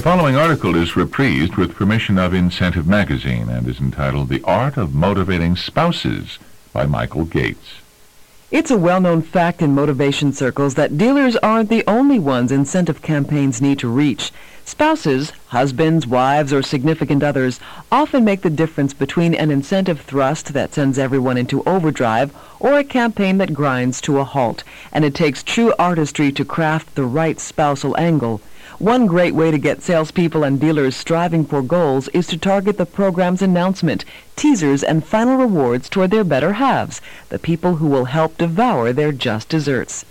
The following article is reprised with permission of Incentive Magazine and is entitled The Art of Motivating Spouses by Michael Gates. It's a well-known fact in motivation circles that dealers aren't the only ones incentive campaigns need to reach. Spouses, husbands, wives, or significant others often make the difference between an incentive thrust that sends everyone into overdrive or a campaign that grinds to a halt. And it takes true artistry to craft the right spousal angle. One great way to get salespeople and dealers striving for goals is to target the program's announcement, teasers, and final rewards toward their better halves, the people who will help devour their just desserts.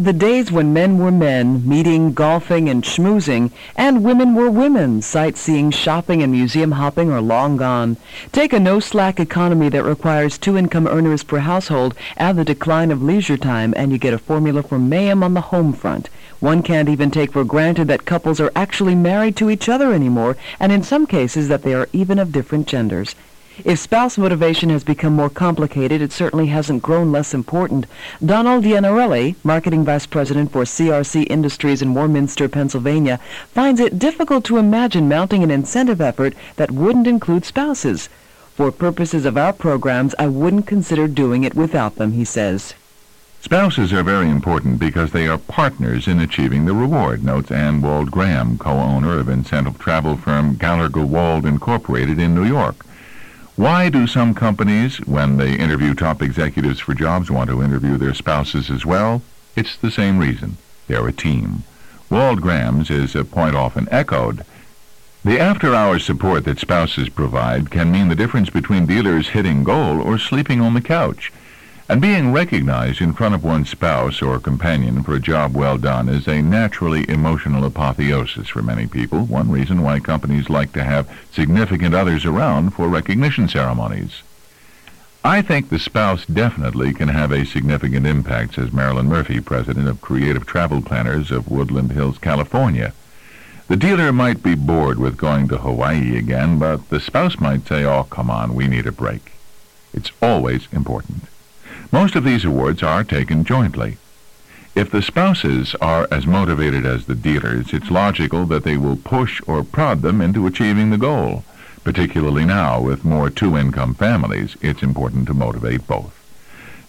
The days when men were men, meeting, golfing, and schmoozing, and women were women, sightseeing, shopping, and museum hopping are long gone. Take a no-slack economy that requires two income earners per household, add the decline of leisure time, and you get a formula for mayhem on the home front. One can't even take for granted that couples are actually married to each other anymore, and in some cases that they are even of different genders. If spouse motivation has become more complicated, it certainly hasn't grown less important. Donald Iannarelli, Marketing Vice President for CRC Industries in Warminster, Pennsylvania, finds it difficult to imagine mounting an incentive effort that wouldn't include spouses. For purposes of our programs, I wouldn't consider doing it without them, he says. Spouses are very important because they are partners in achieving the reward, notes Ann Wald Graham, co-owner of incentive travel firm Gallagher Wald Incorporated in New York. Why do some companies, when they interview top executives for jobs, want to interview their spouses as well? It's the same reason. They're a team. Wald is a point often echoed. The after-hours support that spouses provide can mean the difference between dealers hitting goal or sleeping on the couch. And being recognized in front of one's spouse or companion for a job well done is a naturally emotional apotheosis for many people, one reason why companies like to have significant others around for recognition ceremonies. I think the spouse definitely can have a significant impact, says Marilyn Murphy, president of Creative Travel Planners of Woodland Hills, California. The dealer might be bored with going to Hawaii again, but the spouse might say, oh, come on, we need a break. It's always important. Most of these awards are taken jointly. If the spouses are as motivated as the dealers, it's logical that they will push or prod them into achieving the goal. Particularly now, with more two-income families, it's important to motivate both.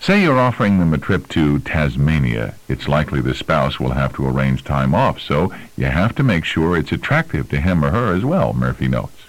Say you're offering them a trip to Tasmania. It's likely the spouse will have to arrange time off, so you have to make sure it's attractive to him or her as well, Murphy notes.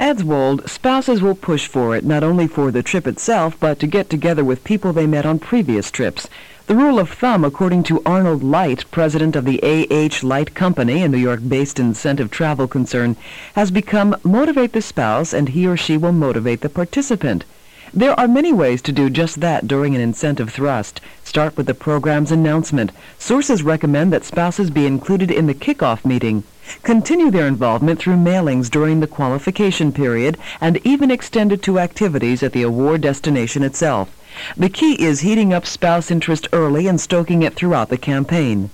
Adds Wald, spouses will push for it, not only for the trip itself, but to get together with people they met on previous trips. The rule of thumb, according to Arnold Light, president of the A.H. Light Company, a New York-based incentive travel concern, has become motivate the spouse and he or she will motivate the participant. There are many ways to do just that during an incentive thrust. Start with the program's announcement. Sources recommend that spouses be included in the kickoff meeting. Continue their involvement through mailings during the qualification period and even extend it to activities at the award destination itself. The key is heating up spouse interest early and stoking it throughout the campaign.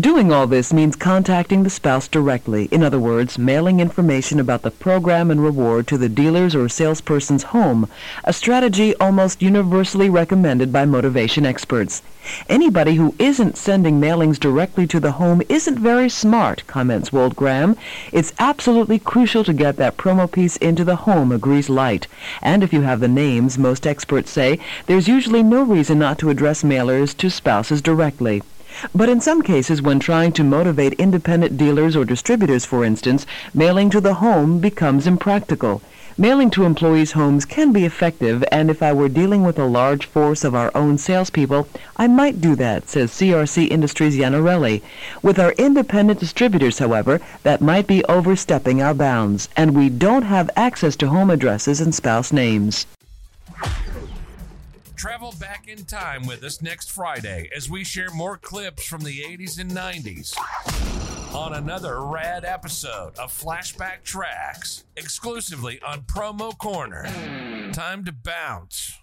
Doing all this means contacting the spouse directly. In other words, mailing information about the program and reward to the dealer's or salesperson's home, a strategy almost universally recommended by motivation experts. Anybody who isn't sending mailings directly to the home isn't very smart, comments Wald Graham. It's absolutely crucial to get that promo piece into the home, agrees Light. And if you have the names, most experts say, there's usually no reason not to address mailers to spouses directly. But in some cases, when trying to motivate independent dealers or distributors, for instance, mailing to the home becomes impractical. Mailing to employees' homes can be effective, and if I were dealing with a large force of our own salespeople, I might do that, says CRC Industries Iannarelli. With our independent distributors, however, that might be overstepping our bounds, and we don't have access to home addresses and spouse names. Travel back in time with us next Friday as we share more clips from the 80s and 90s on another rad episode of Flashback Tracks, exclusively on Promo Corner. Time to bounce.